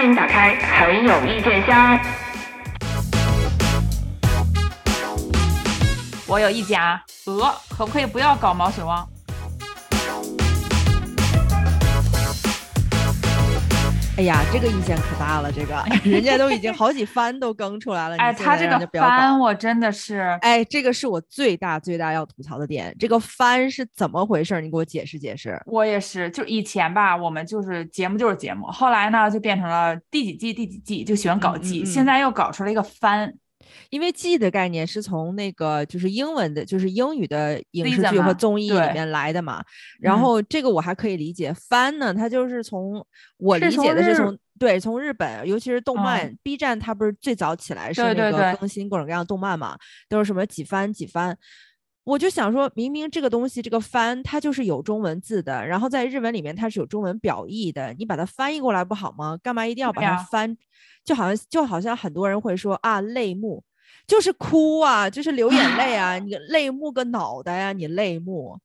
欢迎打开很有意见箱。我有意见啊，鹅可不可以不要搞毛血旺？哎呀，这个意见可大了，这个 人家都已经好几番都更出来了。哎，他这个番我真的是，哎，这个是我最大最大要吐槽的点。这个番是怎么回事？你给我解释解释。我也是，就以前吧，我们就是节目就是节目，后来呢就变成了第几季第几季就喜欢搞季，现在又搞出了一个番。因为记的概念是从那个就是英文的，就是英语的影视剧和综艺里面来的嘛。然后这个我还可以理解，番呢，它就是从我理解的是从对从日本，尤其是动漫，B 站它不是最早起来是那个更新各种各样的动漫嘛，都是什么几番几番。我就想说明明这个东西这个翻它就是有中文字的，然后在日文里面它是有中文表意的，你把它翻译过来不好吗？干嘛一定要把它翻？就好像就好像很多人会说啊，泪目就是哭啊，就是流眼泪啊，你泪目个脑袋呀，你泪目。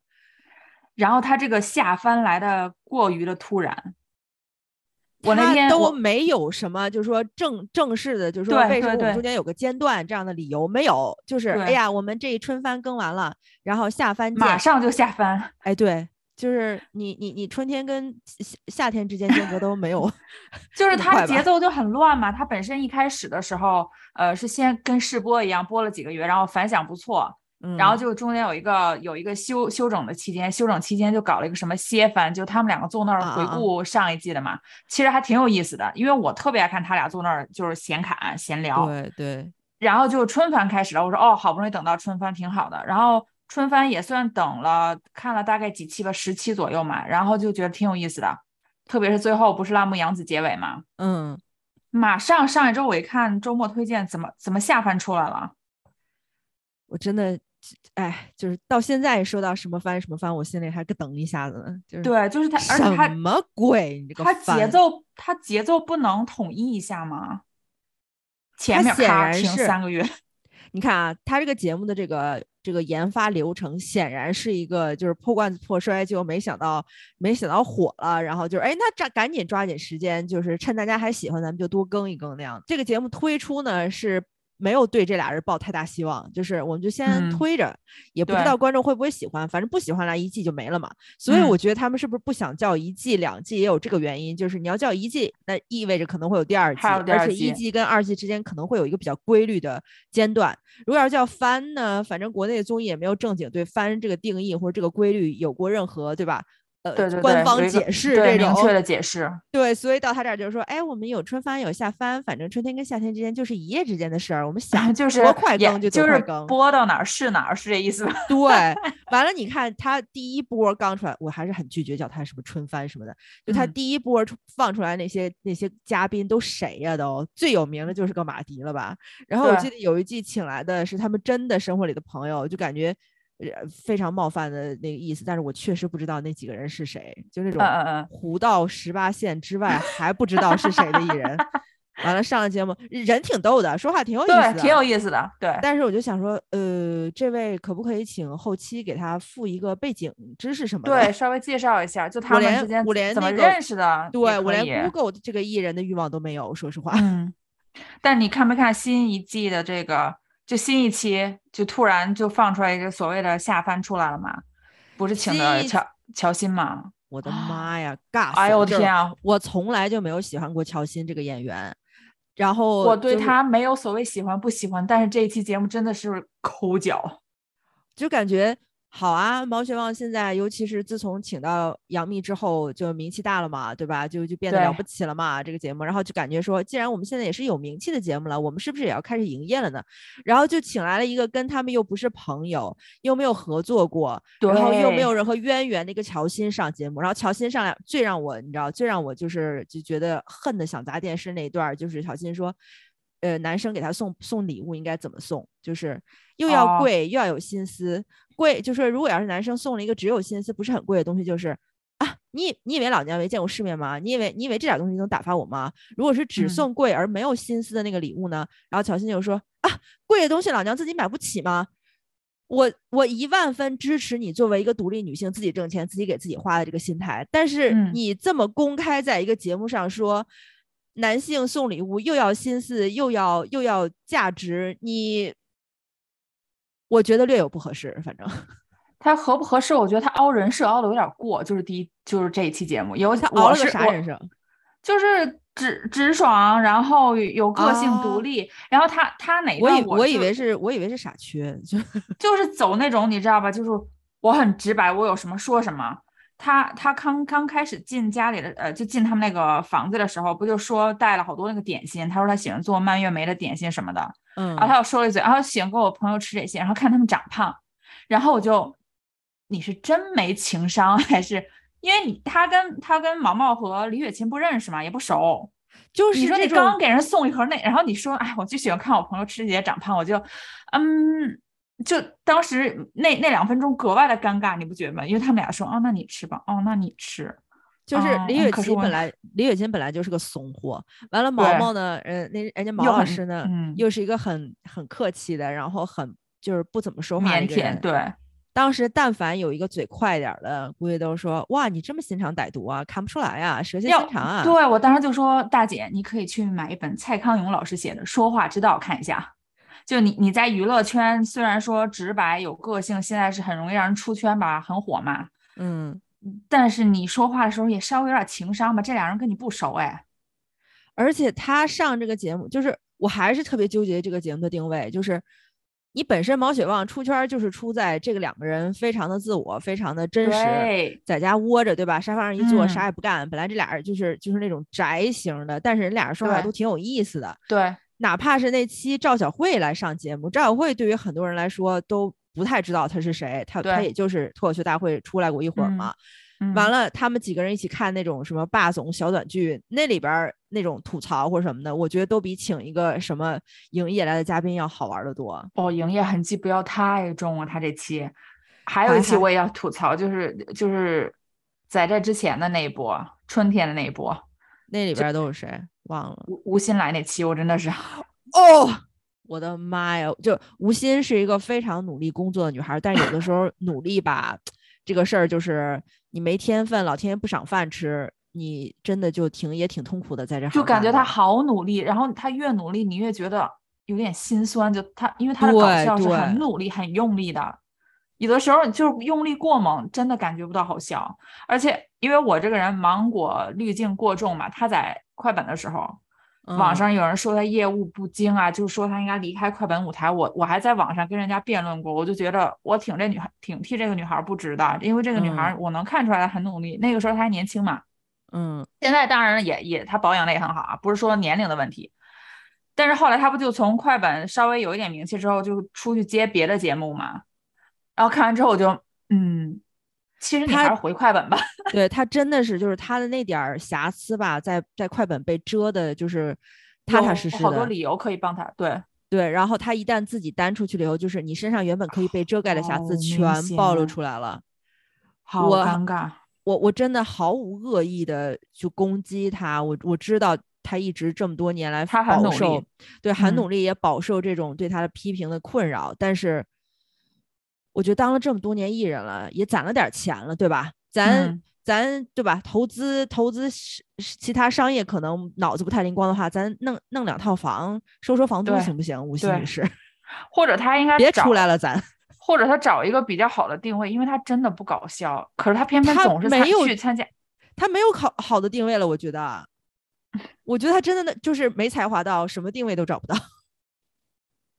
然后他这个下翻来的过于的突然，我那天都没有什么，就是说正正式的，就是说为什么我们中间有个间断这样的理由没有？就是哎呀，我们这一春番更完了，然后下番马上就下番，哎对。就是你你你春天跟夏夏天之间间隔都没有，就是它节奏就很乱嘛。它本身一开始的时候，呃，是先跟试播一样播了几个月，然后反响不错，然后就中间有一个有一个休休整的期间，休整期间就搞了一个什么歇番，就他们两个坐那儿回顾上一季的嘛，其实还挺有意思的，因为我特别爱看他俩坐那儿就是闲侃闲聊。对对。然后就春番开始了，我说哦，好不容易等到春番，挺好的。然后。春番也算等了，看了大概几期吧，十期左右嘛，然后就觉得挺有意思的，特别是最后不是辣目洋子结尾嘛，嗯，马上上一周我一看周末推荐，怎么怎么下番出来了？我真的，哎，就是到现在说到什么番什么番，我心里还咯噔一下子呢。就是对，就是他，而且他什么鬼？你这个他节奏，他节奏不能统一一下吗？前面咔停三个月。你看啊，他这个节目的这个这个研发流程显然是一个就是破罐子破摔，就没想到没想到火了，然后就是哎，那抓赶紧抓紧时间，就是趁大家还喜欢，咱们就多更一更那样。这个节目推出呢是。没有对这俩人抱太大希望，就是我们就先推着，也不知道观众会不会喜欢，反正不喜欢来一季就没了嘛。所以我觉得他们是不是不想叫一季两季也有这个原因，就是你要叫一季，那意味着可能会有第二季，而且一季跟二季之间可能会有一个比较规律的间断。如果要是叫番呢，反正国内的综艺也没有正经对番这个定义或者这个规律有过任何，对吧？呃，官方解释这种明确的解释，对，所以到他这儿就是说，哎，我们有春番有夏番，反正春天跟夏天之间就是一夜之间的事儿，我们 想就是多快更就多快更，播到哪儿是哪儿，是这意思吧？对，完了，你看他第一波刚出来，我还是很拒绝叫他什么春番什么的，就他第一波放出来那些那些嘉宾都谁呀？都最有名的就是个马迪了吧？然后我记得有一季请来的是他们真的生活里的朋友，就感觉。呃，非常冒犯的那个意思，但是我确实不知道那几个人是谁，就那种糊到十八线之外还不知道是谁的艺人。完了上了节目，人挺逗的，说话挺有意思，对，挺有意思的。对，但是我就想说，呃，这位可不可以请后期给他附一个背景知识什么的？对，稍微介绍一下，就他们之间怎么认识的？对我连 Google 这个艺人的欲望都没有，说实话。嗯，但你看没看新一季的这个？就新一期就突然就放出来一个所谓的下番出来了嘛？不是请的乔乔欣吗？我的妈呀，尬！哎呦我天啊！我从来就没有喜欢过乔欣这个演员，然后我对他没有所谓喜欢不喜欢，但是这一期节目真的是抠脚，就感觉。好啊，毛血旺现在，尤其是自从请到杨幂之后，就名气大了嘛，对吧？就就变得了不起了嘛，这个节目。然后就感觉说，既然我们现在也是有名气的节目了，我们是不是也要开始营业了呢？然后就请来了一个跟他们又不是朋友，又没有合作过，然后又没有任何渊源的一个乔欣上节目。然后乔欣上来，最让我你知道，最让我就是就觉得恨的想砸电视那一段，就是乔欣说，呃，男生给他送送礼物应该怎么送，就是又要贵又要有心思。贵就是如果要是男生送了一个只有心思不是很贵的东西，就是啊，你你以为老娘没见过世面吗？你以为你以为这点东西能打发我吗？如果是只送贵而没有心思的那个礼物呢？然后乔欣就说啊，贵的东西老娘自己买不起吗？我我一万分支持你作为一个独立女性自己挣钱自己给自己花的这个心态，但是你这么公开在一个节目上说。男性送礼物又要心思又要又要价值，你我觉得略有不合适。反正 他合不合适，我觉得他凹人设凹的有点过。就是第一，就是这一期节目，有他凹了个啥人设？就是直直爽，然后有个性独立，然后他他哪我以我以为是我以为是傻缺，就就是走那种你知道吧？就是我很直白，我有什么说什么。他他刚刚开始进家里的，呃，就进他们那个房子的时候，不就说带了好多那个点心？他说他喜欢做蔓越莓的点心什么的，嗯，然后他又说了一嘴，然后喜欢跟我朋友吃这些，然后看他们长胖，然后我就，你是真没情商还是？因为你他跟他跟毛毛和李雪琴不认识嘛，也不熟，就是你说你刚给人送一盒那，然后你说，哎，我就喜欢看我朋友吃这些长胖，我就，嗯。就当时那那两分钟格外的尴尬，你不觉得吗？因为他们俩说，哦，那你吃吧，哦，那你吃。就是李雪琴本来，李雪琴本来就是个怂货，完了毛毛呢，嗯，那人家毛老师呢，又是一个很很客气的，然后很就是不怎么说话腼腆。对，当时但凡有一个嘴快点的，估计都说，哇，你这么心肠歹毒啊，看不出来啊，蛇蝎心肠啊。对我当时就说，大姐，你可以去买一本蔡康永老师写的《说话之道》看一下。就你你在娱乐圈虽然说直白有个性，现在是很容易让人出圈吧，很火嘛。嗯，但是你说话的时候也稍微有点情商吧。这俩人跟你不熟哎，而且他上这个节目，就是我还是特别纠结这个节目的定位，就是你本身毛血旺出圈就是出在这个两个人非常的自我，非常的真实，在家窝着对吧？沙发上一坐啥也不干，本来这俩人就是就是那种宅型的，但是人俩人说话都挺有意思的。对。哪怕是那期赵小慧来上节目，赵小慧对于很多人来说都不太知道她是谁，她她也就是脱口秀大会出来过一会儿嘛。完了，他们几个人一起看那种什么霸总小短剧，那里边那种吐槽或者什么的，我觉得都比请一个什么营业来的嘉宾要好玩的多。哦，营业痕迹不要太重了！他这期还有一期我也要吐槽，就是就是在这之前的那一波，春天的那一波，那里边都有谁？忘了吴吴昕来那期，我真的是 哦，我的妈呀！就吴昕是一个非常努力工作的女孩，但有的时候努力吧，这个事儿就是你没天分，老天爷不赏饭吃，你真的就挺也挺痛苦的，在这就感觉她好努力，然后她越努力，你越觉得有点心酸。就她，因为她的搞笑是很努力、很用力的，有的时候就是用力过猛，真的感觉不到好笑。而且因为我这个人芒果滤镜过重嘛，她在。快本的时候，网上有人说他业务不精啊，就是说他应该离开快本舞台。我我还在网上跟人家辩论过，我就觉得我挺这女孩，挺替这个女孩不值的，因为这个女孩我能看出来她很努力。那个时候她还年轻嘛，嗯，现在当然也也她保养的也很好啊，不是说年龄的问题。但是后来她不就从快本稍微有一点名气之后，就出去接别的节目嘛，然后看完之后我就嗯。其实他还是回快本吧。对他真的是，就是他的那点儿瑕疵吧，在在快本被遮的，就是踏踏实实的。好多理由可以帮他。对对，然后他一旦自己单出去了以后，就是你身上原本可以被遮盖的瑕疵全暴露出来了，好尴尬。我我真的毫无恶意的去攻击他，我我知道他一直这么多年来很努力，对，很努力也饱受这种对他的批评的困扰，但是。我觉得当了这么多年艺人了，也攒了点钱了，对吧？咱咱对吧？投资投资其他商业可能脑子不太灵光的话，咱弄弄两套房收收房租行不行？吴昕女士，或者他应该别出来了，咱或者他找一个比较好的定位，因为他真的不搞笑，可是他偏偏总是没有去参加，他没有考好的定位了。我觉得，我觉得他真的就是没才华到什么定位都找不到。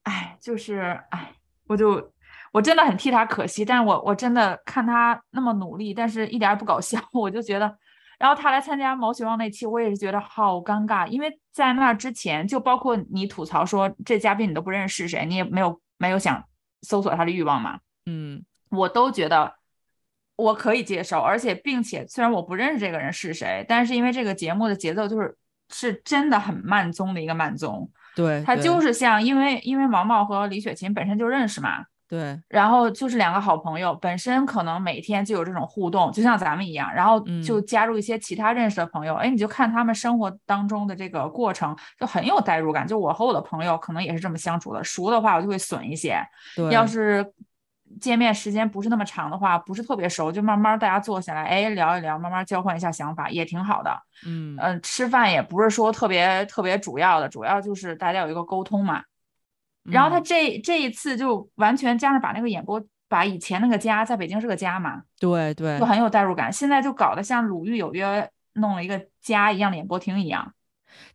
哎，就是哎，我就。我真的很替他可惜，但是我我真的看他那么努力，但是一点也不搞笑，我就觉得，然后他来参加毛血旺那期，我也是觉得好尴尬，因为在那之前，就包括你吐槽说这嘉宾你都不认识是谁，你也没有没有想搜索他的欲望嘛，嗯，我都觉得我可以接受，而且并且虽然我不认识这个人是谁，但是因为这个节目的节奏就是是真的很慢综的一个慢综，对，他就是像因为因为毛毛和李雪琴本身就认识嘛。对，然后就是两个好朋友，本身可能每天就有这种互动，就像咱们一样，然后就加入一些其他认识的朋友，哎，你就看他们生活当中的这个过程，就很有代入感。就我和我的朋友可能也是这么相处的，熟的话我就会损一些，要是见面时间不是那么长的话，不是特别熟，就慢慢大家坐下来，哎，聊一聊，慢慢交换一下想法，也挺好的。嗯嗯，吃饭也不是说特别特别主要的，主要就是大家有一个沟通嘛。然后他这这一次就完全加上把那个演播，把以前那个家在北京是个家嘛，对对，就很有代入感。现在就搞得像《鲁豫有约》弄了一个家一样的演播厅一样。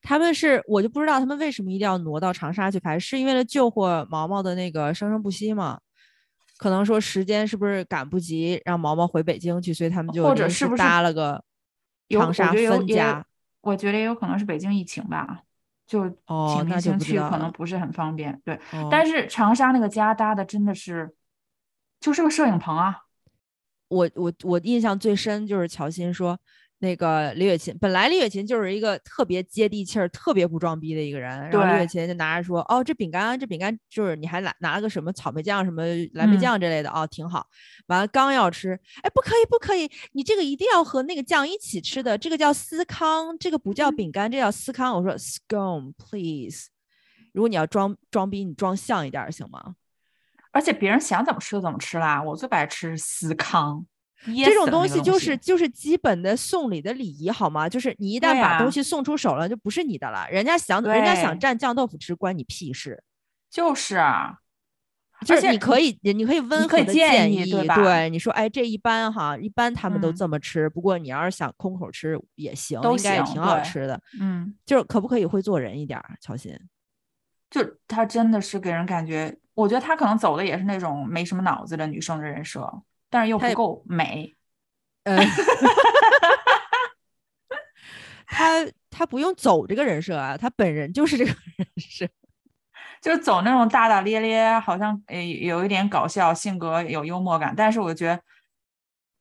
他们是我就不知道他们为什么一定要挪到长沙去拍，是因为了救活毛毛的那个生生不息吗？可能说时间是不是赶不及，让毛毛回北京去，所以他们就或者是不是搭了个长沙分家？我觉得也有可能是北京疫情吧，就请明星去可能不是很方便。对，但是长沙那个家搭的真的是就是个摄影棚啊。我我我印象最深就是乔欣说。那个李雪琴，本来李雪琴就是一个特别接地气儿、特别不装逼的一个人。然后李雪琴就拿着说：“哦，这饼干，这饼干就是你还拿拿了个什么草莓酱、什么蓝莓酱之类的哦，挺好。”完了刚要吃，哎，不可以，不可以，你这个一定要和那个酱一起吃的，这个叫司康，这个不叫饼干，这叫司康。我说：“Scone, please。”如果你要装装逼，你装像一点行吗？而且别人想怎么吃就怎么吃啦，我最不爱吃司康。这种东西就是就是基本的送礼的礼仪，好吗？就是你一旦把东西送出手了，就不是你的了。人家想人家想蘸酱豆腐吃，关你屁事。就是啊，就是你可以你可以温和的建议，对吧？你说哎，这一般哈，一般他们都这么吃。不过你要是想空口吃也行，应该也挺好吃的。嗯，就是可不可以会做人一点，乔欣？就他真的是给人感觉，我觉得他可能走的也是那种没什么脑子的女生的人设。但是又不够美，呃，他他不用走这个人设啊，他本人就是这个人设，就是走那种大大咧咧，好像呃有一点搞笑，性格有幽默感，但是我觉得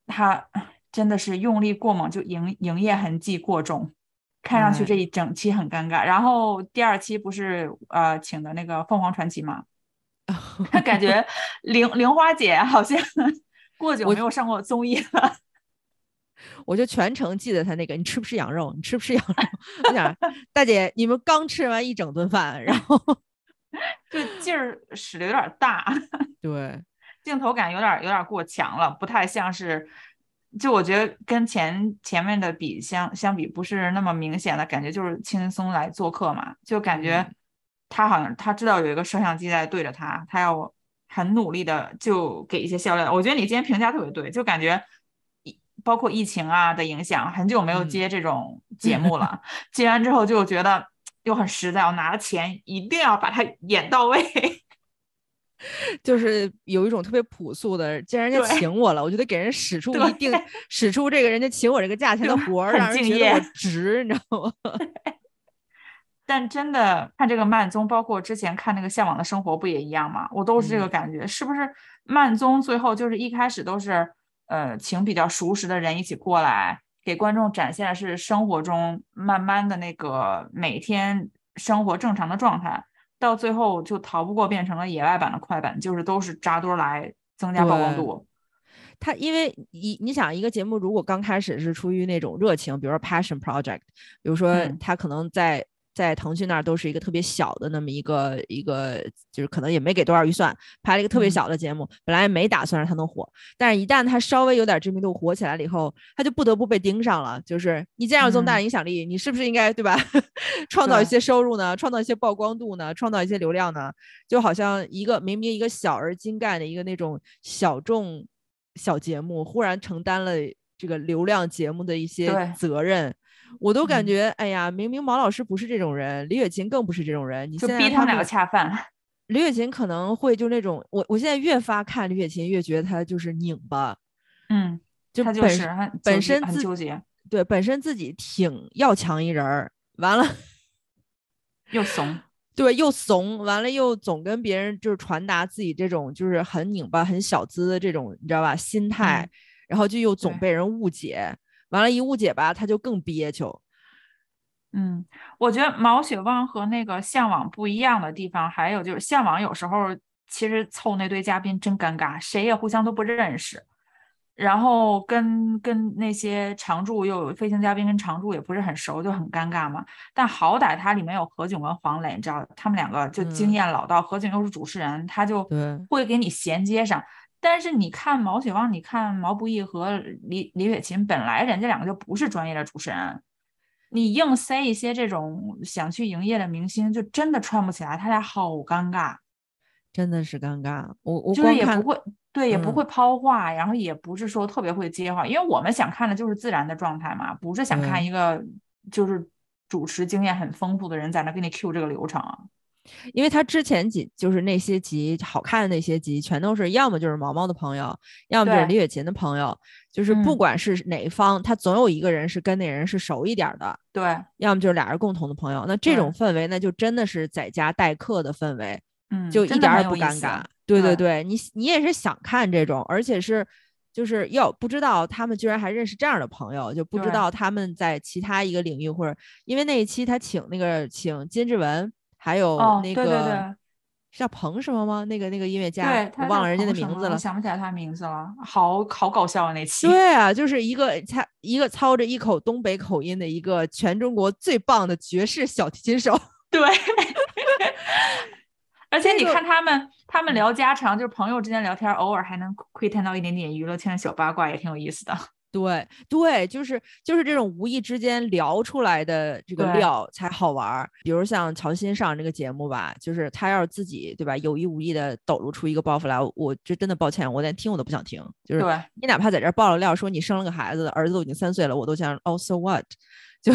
他真的是用力过猛，就营营业痕迹过重，看上去这一整期很尴尬。然后第二期不是呃请的那个凤凰传奇嘛，他 感觉玲玲花姐好像。过久没有上过综艺了，我就全程记得他那个，你吃不吃羊肉？你吃不吃羊肉？我想，大姐，你们刚吃完一整顿饭，然后 就劲儿使的有点大，对，镜头感有点有点过强了，不太像是，就我觉得跟前前面的比相相比，不是那么明显的感觉，就是轻松来做客嘛，就感觉他好像他知道有一个摄像机在对着他，他要。很努力的就给一些销量，我觉得你今天评价特别对，就感觉包括疫情啊的影响，很久没有接这种节目了，接完之后就觉得又很实在，我拿了钱一定要把它演到位，就是有一种特别朴素的，既然人家请我了，我就得给人使出一定使出这个人家请我这个价钱的活儿，让人觉得我值，你知道吗？但真的看这个慢综，包括之前看那个《向往的生活》，不也一样吗？我都是这个感觉，是不是慢综最后就是一开始都是呃请比较熟识的人一起过来，给观众展现的是生活中慢慢的那个每天生活正常的状态，到最后就逃不过变成了野外版的快版，就是都是扎堆来增加曝光度。他因为你你想一个节目如果刚开始是出于那种热情，比如说 passion project，比如说他可能在。在腾讯那儿都是一个特别小的那么一个一个，就是可能也没给多少预算，拍了一个特别小的节目，本来没打算让他能火，但是一旦他稍微有点知名度，火起来了以后，他就不得不被盯上了。就是你既然有这么大的影响力，你是不是应该对吧？创造一些收入呢？创造一些曝光度呢？创造一些流量呢？就好像一个明明一个小而精干的一个那种小众小节目，忽然承担了这个流量节目的一些责任。我都感觉，哎呀，明明毛老师不是这种人，李雪琴更不是这种人。你就逼他们两个恰饭。李雪琴可能会就那种，我我现在越发看李雪琴，越觉得她就是拧巴。嗯，就本本身很纠结。对，本身自己挺要强一人儿，完了又怂。对，又怂，完了又总跟别人就是传达自己这种就是很拧巴、很小资的这种，你知道吧？心态，然后就又总被人误解。完了，一误解吧，他就更憋屈。嗯，我觉得毛血旺和那个向往不一样的地方，还有就是向往有时候其实凑那堆嘉宾真尴尬，谁也互相都不认识。然后跟跟那些常驻又有飞行嘉宾跟常驻也不是很熟，就很尴尬嘛。但好歹它里面有何炅跟黄磊，你知道他们两个就经验老道，何炅又是主持人，他就会给你衔接上。但是你看毛血旺，你看毛不易和李李雪琴，本来人家两个就不是专业的主持人，你硬塞一些这种想去营业的明星，就真的串不起来，他俩好尴尬，真的是尴尬。我我就是也不会对，也不会抛话，然后也不是说特别会接话，因为我们想看的就是自然的状态嘛，不是想看一个就是主持经验很丰富的人在那给你 Q 这个流程。因为他之前几就是那些集好看的那些集，全都是要么就是毛毛的朋友，要么就是李雪琴的朋友，就是不管是哪一方，他总有一个人是跟那人是熟一点的，对，要么就是俩人共同的朋友。那这种氛围，那就真的是在家待客的氛围，嗯，就一点也不尴尬。对对对，你你也是想看这种，而且是就是要不知道他们居然还认识这样的朋友，就不知道他们在其他一个领域或者因为那一期他请那个请金志文。还有那个叫彭什么吗？那个那个音乐家，我忘了人家的名字了，想不起来他名字了。好好搞笑啊那期。对啊，就是一个他一个操着一口东北口音的一个全中国最棒的爵士小提琴手。对，而且你看他们他们聊家常，就是朋友之间聊天，偶尔还能窥探到一点点娱乐圈的小八卦，也挺有意思的。对对，就是就是这种无意之间聊出来的这个料才好玩儿。比如像乔欣上这个节目吧，就是他要是自己对吧，有意无意的抖露出一个包袱来，我这真的抱歉，我连听我都不想听。就是你哪怕在这爆了料，说你生了个孩子，儿子都已经三岁了，我都想哦，so what？就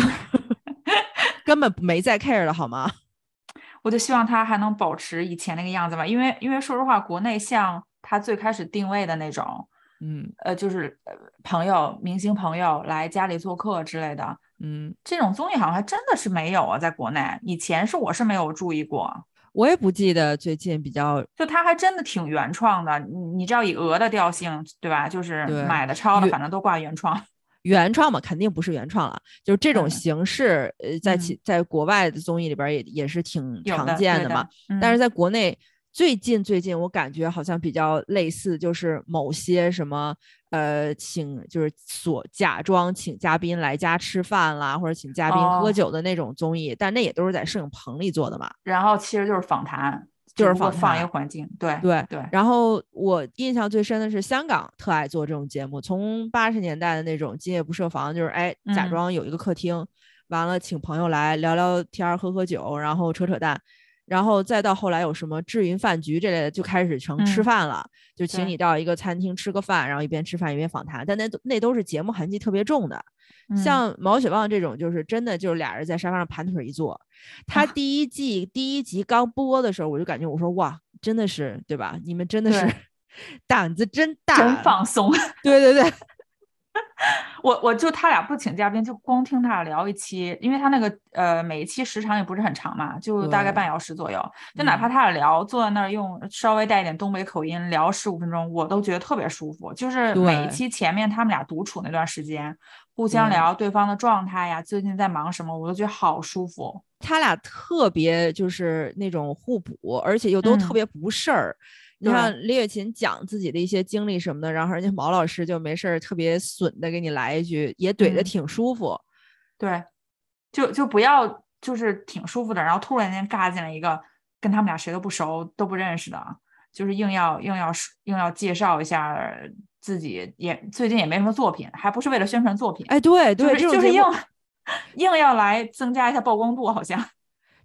根本没在 care 了好吗？我就希望他还能保持以前那个样子吧，因为因为说实话，国内像他最开始定位的那种。嗯，呃，就是朋友、明星朋友来家里做客之类的，嗯，这种综艺好像还真的是没有啊，在国内以前是我是没有注意过，我也不记得最近比较，就他还真的挺原创的，你你知道以鹅的调性对吧？就是买的抄的，反正都挂原创，原创嘛，肯定不是原创了，就是这种形式，呃，在其在国外的综艺里边也也是挺常见的嘛，但是在国内。最近最近，我感觉好像比较类似，就是某些什么，呃，请就是所假装请嘉宾来家吃饭啦，或者请嘉宾喝酒的那种综艺，但那也都是在摄影棚里做的嘛。然后其实就是访谈，就是放放一个环境，对对对。然后我印象最深的是香港特爱做这种节目，从八十年代的那种《今夜不设防》，就是哎假装有一个客厅，完了请朋友来聊聊天、喝喝酒，然后扯扯淡。然后再到后来有什么智云饭局这类的，就开始成吃饭了，就请你到一个餐厅吃个饭，然后一边吃饭一边访谈。但那都那都是节目痕迹特别重的，像毛血旺这种，就是真的就是俩人在沙发上盘腿一坐。他第一季第一集刚播的时候，我就感觉我说哇，真的是对吧？你们真的是 胆子真大，真放松。对对对。我我就他俩不请嘉宾，就光听他俩聊一期，因为他那个呃每一期时长也不是很长嘛，就大概半小时左右。就哪怕他俩聊，坐在那儿用稍微带一点东北口音聊十五分钟，我都觉得特别舒服。就是每一期前面他们俩独处那段时间，互相聊对方的状态呀，最近在忙什么，我都觉得好舒服。他俩特别就是那种互补，而且又都特别不事儿。你看李雪琴讲自己的一些经历什么的，然后人家毛老师就没事儿特别损的给你来一句，也怼的挺舒服。对，就就不要就是挺舒服的，然后突然间尬进来一个跟他们俩谁都不熟都不认识的，就是硬要硬要硬要介绍一下自己，也最近也没什么作品，还不是为了宣传作品。哎，对对，就是硬硬要来增加一下曝光度，好像。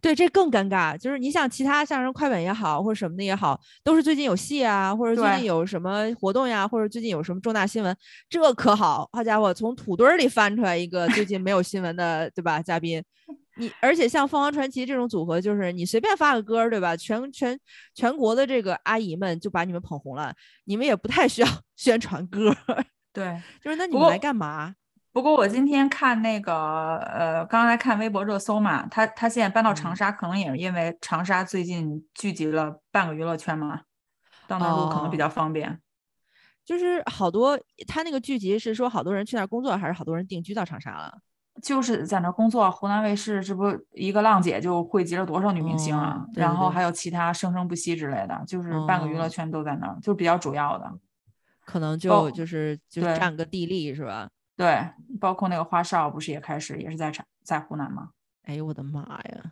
对，这更尴尬。就是你想，其他像什么快本也好，或者什么的也好，都是最近有戏啊，或者最近有什么活动呀，或者最近有什么重大新闻，这可好，好家伙，从土堆里翻出来一个最近没有新闻的，对吧？嘉宾，你而且像凤凰传奇这种组合，就是你随便发个歌，对吧？全全全国的这个阿姨们就把你们捧红了，你们也不太需要 宣传歌。对，就是那你们来干嘛？不过我今天看那个，呃，刚才看微博热搜嘛，他他现在搬到长沙，可能也是因为长沙最近聚集了半个娱乐圈嘛，到那儿可能比较方便。就是好多他那个聚集是说好多人去那儿工作，还是好多人定居到长沙了？就是在那儿工作。湖南卫视这不一个浪姐就汇集了多少女明星啊？然后还有其他生生不息之类的，就是半个娱乐圈都在那儿，就比较主要的。可能就就是就占个地利是吧？对，包括那个花少不是也开始也是在在湖南吗？哎呦我的妈呀！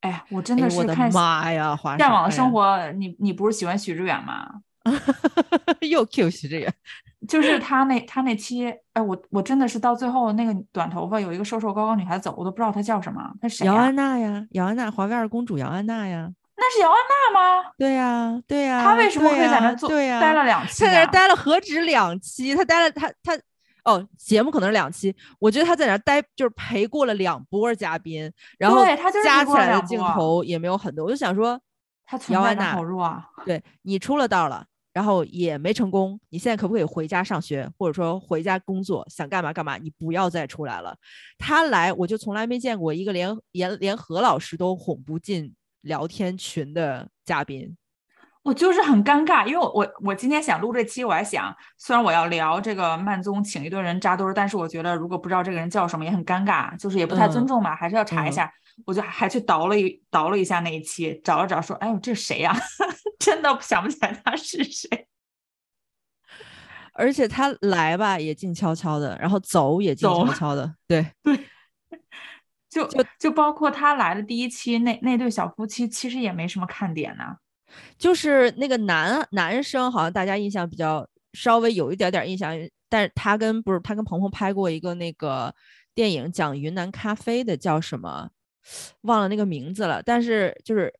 哎呀，我真的是看妈呀！向往的生活，你你不是喜欢许志远吗？又 Q 许志远，就是他那他那期，哎，我我真的是到最后那个短头发有一个瘦瘦高高女孩走，我都不知道她叫什么，她谁？姚安娜呀，姚安娜，华威尔公主姚安娜呀。那是姚安娜吗？对呀，对呀。她为什么可以在那做？对呀，待了两期。她在那待了何止两期？她待了，她她哦，节目可能是两期。我觉得他在那待就是陪过了两波嘉宾，然后加起来的镜头也没有很多。我就想说，姚安娜好弱啊。对你出了道了。然后也没成功，你现在可不可以回家上学，或者说回家工作？想干嘛干嘛，你不要再出来了。他来，我就从来没见过一个连连连何老师都哄不进聊天群的嘉宾。我就是很尴尬，因为我我我今天想录这期，我还想，虽然我要聊这个曼宗请一堆人扎堆儿，但是我觉得如果不知道这个人叫什么也很尴尬，就是也不太尊重嘛，还是要查一下。我就还去倒了一倒了一下那一期，找了找，说，哎呦，这谁呀？真的想不起来他是谁。而且他来吧也静悄悄的，然后走也静悄悄的。对 对，就就就包括他来的第一期，那那对小夫妻其实也没什么看点呢。就是那个男男生，好像大家印象比较稍微有一点点印象，但是他跟不是他跟鹏鹏拍过一个那个电影，讲云南咖啡的，叫什么？忘了那个名字了。但是就是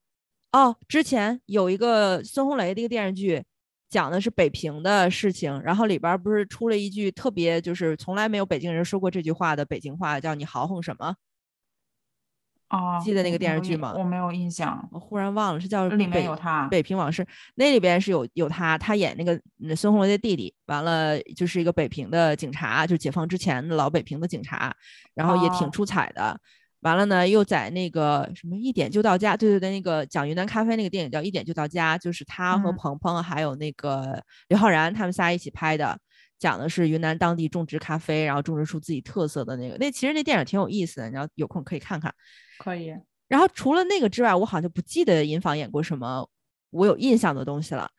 哦，之前有一个孙红雷的一个电视剧，讲的是北平的事情，然后里边不是出了一句特别就是从来没有北京人说过这句话的北京话，叫你豪横什么？哦，记得那个电视剧吗？我没有印象，我忽然忘了是叫里面有他北平往事，那里边是有有他，他演那个孙红雷的弟弟，完了就是一个北平的警察，就解放之前的老北平的警察，然后也挺出彩的。完了呢，又在那个什么一点就到家，对对对，那个讲云南咖啡那个电影叫一点就到家，就是他和鹏鹏还有那个刘昊然他们仨一起拍的。讲的是云南当地种植咖啡，然后种植出自己特色的那个。那其实那电影挺有意思的，你要有空可以看看。可以。然后除了那个之外，我好像就不记得尹昉演过什么我有印象的东西了。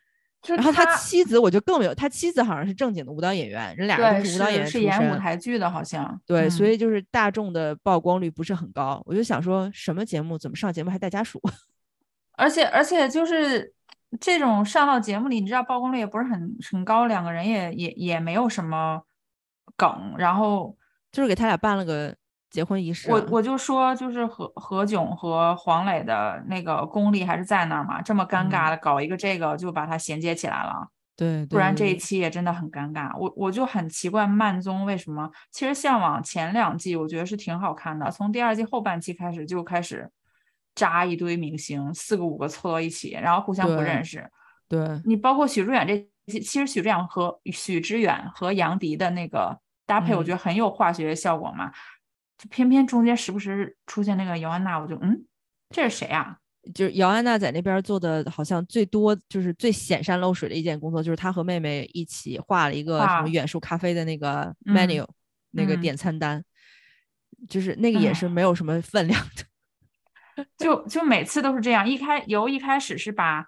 然后他妻子我就更没有，他妻子好像是正经的舞蹈演员，人俩人都是舞蹈演员是演舞台剧的，好像。对，所以就是大众的曝光率不是很高。我就想说什么节目怎么上节目还带家属？而且而且就是。这种上到节目里，你知道曝光率也不是很很高，两个人也也也没有什么梗，然后就是给他俩办了个结婚仪式。我我就说，就是何何炅和黄磊的那个功力还是在那儿嘛，这么尴尬的搞一个这个，就把它衔接起来了。对，不然这一期也真的很尴尬。我我就很奇怪慢综为什么，其实向往前两季我觉得是挺好看的，从第二季后半期开始就开始。扎一堆明星，四个五个凑到一起，然后互相不认识。对你，包括许知远这，其实许知远和许知远和杨迪的那个搭配，我觉得很有化学效果嘛。就偏偏中间时不时出现那个姚安娜，我就嗯，这是谁啊？就是姚安娜在那边做的好像最多，就是最显山露水的一件工作，就是她和妹妹一起画了一个什么远树咖啡的那个 menu，那个点餐单，就是那个也是没有什么分量的。就就每次都是这样，一开由一开始是把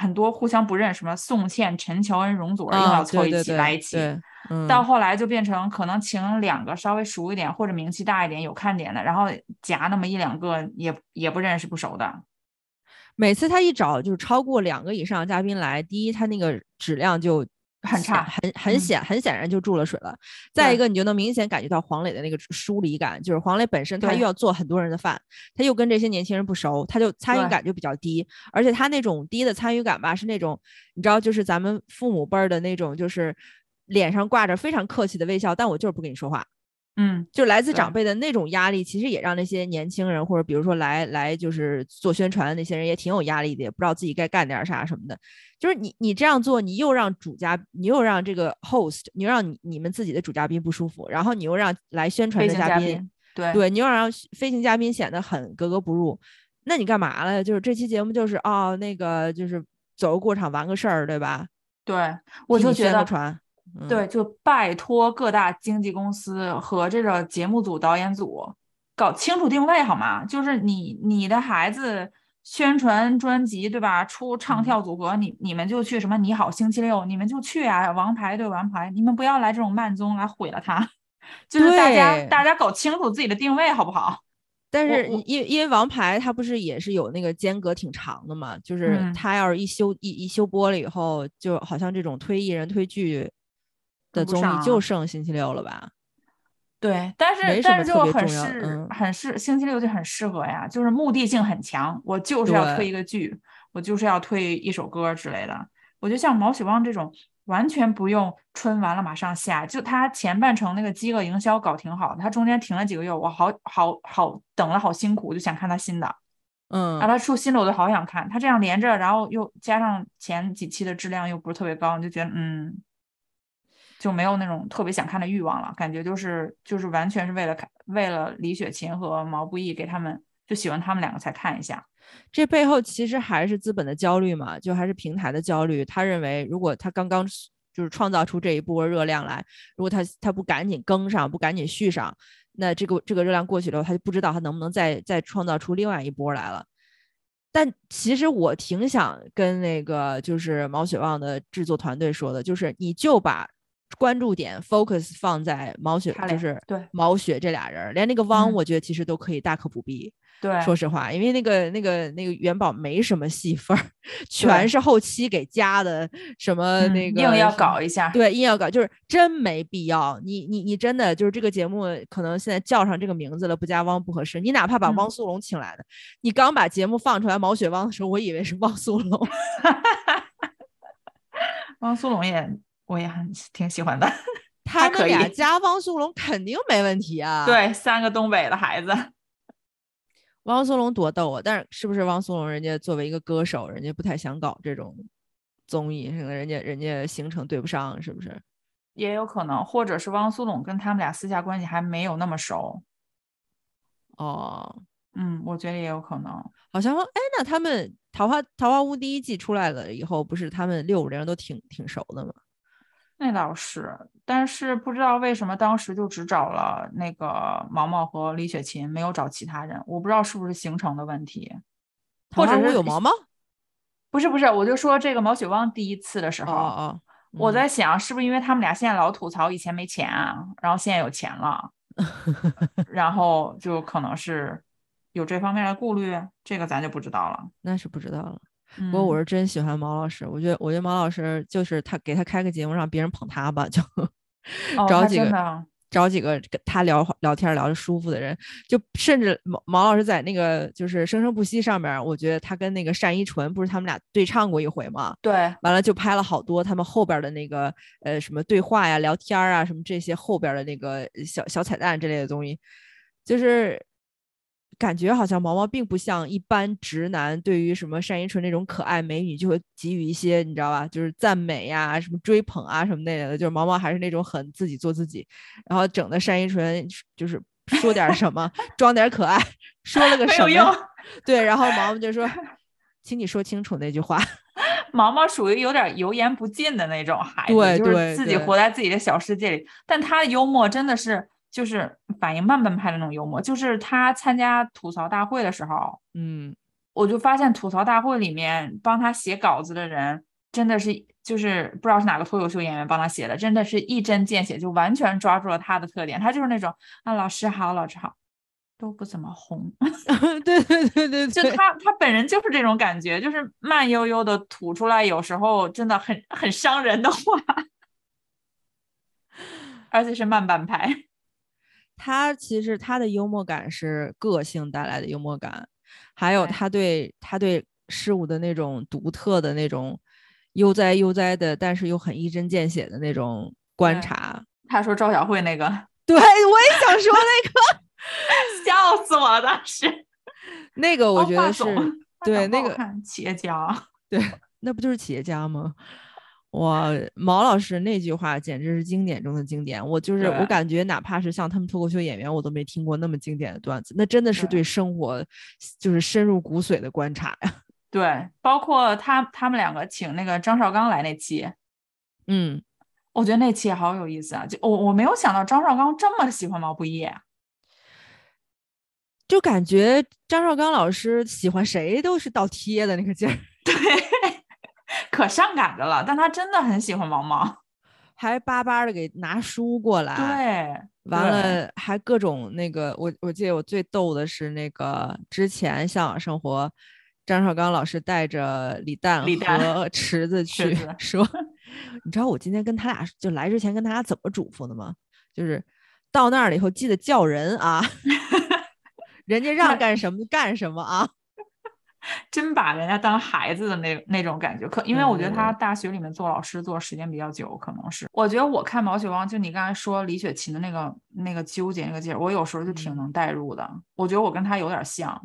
很多互相不认，什么宋茜、陈乔恩、容祖儿又要凑一起来一起，到后来就变成可能请两个稍微熟一点或者名气大一点有看点的，然后夹那么一两个也也不认识不熟的。每次他一找就是超过两个以上嘉宾来，第一他那个质量就。很差，很很显很显然就注了水了。再一个，你就能明显感觉到黄磊的那个疏离感，就是黄磊本身他又要做很多人的饭，他又跟这些年轻人不熟，他就参与感就比较低。而且他那种低的参与感吧，是那种你知道，就是咱们父母辈儿的那种，就是脸上挂着非常客气的微笑，但我就是不跟你说话。嗯，就来自长辈的那种压力，其实也让那些年轻人或者比如说来来就是做宣传的那些人也挺有压力的，也不知道自己该干点啥什么的。就是你你这样做，你又让主家，你又让这个 host，你又让你你们自己的主嘉宾不舒服，然后你又让来宣传的嘉宾，对对，你又让飞行嘉宾显得很格格不入。那你干嘛了？就是这期节目就是哦，那个就是走个过场玩个事儿，对吧？对，我就觉得。对，就拜托各大经纪公司和这个节目组、导演组搞清楚定位好吗？就是你你的孩子宣传专辑，对吧？出唱跳组合，你你们就去什么你好星期六，你们就去啊！王牌对王牌，你们不要来这种慢综来毁了他。就是大家大家搞清楚自己的定位好不好？但是因因为王牌它不是也是有那个间隔挺长的嘛，就是他要是一休一一休播了以后，就好像这种推艺人推剧的综艺就剩星期六了吧？对，但是但是就很适很适星期六就很适合呀，就是目的性很强，我就是要推一个剧，我就是要推一首歌之类的。我觉得像毛血旺这种。完全不用春完了马上下，就他前半程那个饥饿营销搞挺好的，他中间停了几个月，我好好好等了好辛苦，我就想看他新的，嗯，然后他出新的我都好想看，他这样连着，然后又加上前几期的质量又不是特别高，你就觉得嗯，就没有那种特别想看的欲望了，感觉就是就是完全是为了看为了李雪琴和毛不易给他们就喜欢他们两个才看一下。这背后其实还是资本的焦虑嘛，就还是平台的焦虑。他认为，如果他刚刚就是创造出这一波热量来，如果他他不赶紧跟上，不赶紧续上，那这个这个热量过去了，他就不知道他能不能再再创造出另外一波来了。但其实我挺想跟那个就是毛血旺的制作团队说的，就是你就把关注点 focus 放在毛雪，就是对毛雪这俩人，连那个汪，我觉得其实都可以大可不必。对，说实话，因为那个、那个、那个元宝没什么戏份儿，全是后期给加的，什么那个硬要搞一下，对，硬要搞，就是真没必要。你、你、你真的就是这个节目，可能现在叫上这个名字了，不加汪不合适。你哪怕把汪苏泷请来的，你刚把节目放出来毛雪汪的时候，我以为是汪苏泷。汪苏泷也，我也很挺喜欢的，他们俩加汪苏泷肯定没问题啊。对，三个东北的孩子。汪苏泷多逗啊！但是是不是汪苏泷人家作为一个歌手，人家不太想搞这种综艺，人家人家行程对不上，是不是？也有可能，或者是汪苏泷跟他们俩私下关系还没有那么熟。哦，嗯，我觉得也有可能。好像哎，那他们《桃花桃花坞》第一季出来了以后，不是他们六五零都挺挺熟的吗？那倒是，但是不知道为什么当时就只找了那个毛毛和李雪琴，没有找其他人。我不知道是不是行程的问题，或者是有毛毛？不是不是，我就说这个毛血旺第一次的时候，我在想是不是因为他们俩现在老吐槽以前没钱，啊然后现在有钱了，然后就可能是有这方面的顾虑，这个咱就不知道了。那是不知道了。不过我是真喜欢毛老师，我觉得我觉得毛老师就是他给他开个节目让别人捧他吧，就找几个找几个跟他聊聊天聊着舒服的人，就甚至毛毛老师在那个就是生生不息上面，我觉得他跟那个单依纯不是他们俩对唱过一回吗？对，完了就拍了好多他们后边的那个呃什么对话呀、聊天啊什么这些后边的那个小小彩蛋之类的东西，就是。感觉好像毛毛并不像一般直男对于什么单依纯那种可爱美女就会给予一些你知道吧，就是赞美呀、什么追捧啊什么那类的。就是毛毛还是那种很自己做自己，然后整的单依纯就是说点什么装点可爱，说了个什么，对，然后毛毛就说，请你说清楚那句话。毛毛属于有点油盐不进的那种孩子，就是自己活在自己的小世界里，但他的幽默真的是。就是反应慢半拍的那种幽默，就是他参加吐槽大会的时候，嗯，我就发现吐槽大会里面帮他写稿子的人，真的是就是不知道是哪个脱口秀演员帮他写的，真的是一针见血，就完全抓住了他的特点。他就是那种啊，老师好，老师好，都不怎么红。对对对对，就他他本人就是这种感觉，就是慢悠悠的吐出来，有时候真的很很伤人的话，而且是慢半拍。他其实他的幽默感是个性带来的幽默感，还有他对他对事物的那种独特的那种悠哉悠哉的，但是又很一针见血的那种观察。他说赵小慧那个，对我也想说那个，笑死我了！当时那个我觉得是对那个企业家，对，那不就是企业家吗？哇，毛老师那句话简直是经典中的经典。我就是我感觉，哪怕是像他们脱口秀演员，我都没听过那么经典的段子。那真的是对生活就是深入骨髓的观察呀。对，包括他他们两个请那个张绍刚来那期，嗯，我觉得那期也好有意思啊。就我我没有想到张绍刚这么喜欢毛不易，就感觉张绍刚老师喜欢谁都是倒贴的那个劲儿。对。可上赶着了，但他真的很喜欢毛毛，还巴巴的给拿书过来，对，完了还各种那个，我我记得我最逗的是那个之前向往生活，张绍刚老师带着李诞和池子去 说，你知道我今天跟他俩就来之前跟他俩怎么嘱咐的吗？就是到那儿了以后记得叫人啊，人家让干什么就干什么啊。真把人家当孩子的那那种感觉，可因为我觉得他大学里面做老师做时间比较久，可能是。我觉得我看毛血旺，就你刚才说李雪琴的那个那个纠结那个劲儿，我有时候就挺能代入的。我觉得我跟他有点像。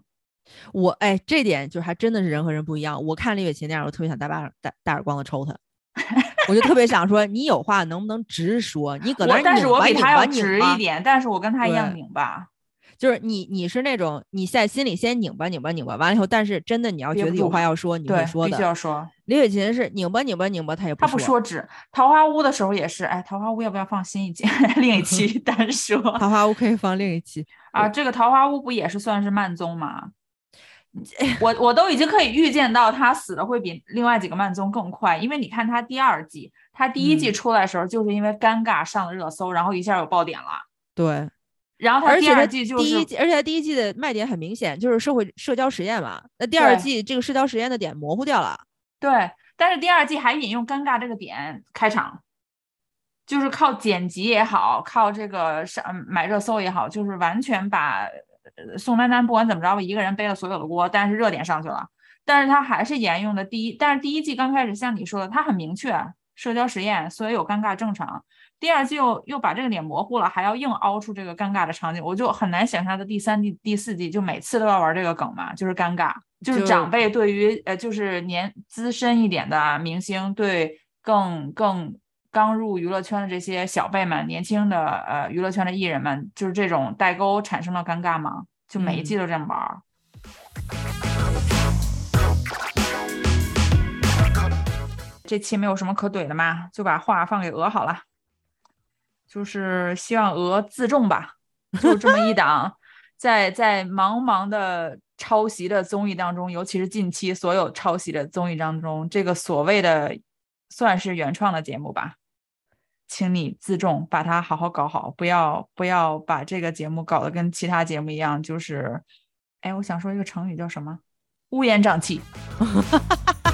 我哎，这点就还真的是人和人不一样。我看李雪琴那样，我特别想大巴大大耳光子抽他。我就特别想说，你有话能不能直说？你搁那拧但是我比他要直一点，但是我跟他一样拧巴。就是你，你是那种你在心里先拧巴拧巴拧巴，完了以后，但是真的你要觉得有话要说，你会说的。必须要说。李雪琴是拧巴拧巴拧巴，他也他不说。只桃花坞的时候也是，哎，桃花坞要不要放新一集？另一 期单说。桃花坞可以放另一期啊。这个桃花坞不也是算是慢综吗？我我都已经可以预见到他死的会比另外几个慢综更快，因为你看他第二季，他第一季出来的时候就是因为尴尬上了热搜，然后一下有爆点了。对。然后他第二季就是第一季，而且他第一季的卖点很明显，就是社会社交实验嘛。那第二季这个社交实验的点模糊掉了。对，但是第二季还引用尴尬这个点开场，就是靠剪辑也好，靠这个上买热搜也好，就是完全把宋丹丹不管怎么着吧，一个人背了所有的锅，但是热点上去了。但是他还是沿用的第一，但是第一季刚开始像你说的，他很明确社交实验，所以有尴尬正常。第二季又又把这个脸模糊了，还要硬凹出这个尴尬的场景，我就很难想象的第三季、第四季就每次都要玩这个梗嘛，就是尴尬，就是长辈对于呃，就是年资深一点的明星对更更刚入娱乐圈的这些小辈们、年轻的呃娱乐圈的艺人们，就是这种代沟产生了尴尬吗？就每一季都这么玩。这期没有什么可怼的嘛，就把话放给鹅好了。就是希望鹅自重吧，就这么一档，在在茫茫的抄袭的综艺当中，尤其是近期所有抄袭的综艺当中，这个所谓的算是原创的节目吧，请你自重，把它好好搞好，不要不要把这个节目搞得跟其他节目一样，就是，哎，我想说一个成语叫什么？乌烟瘴气。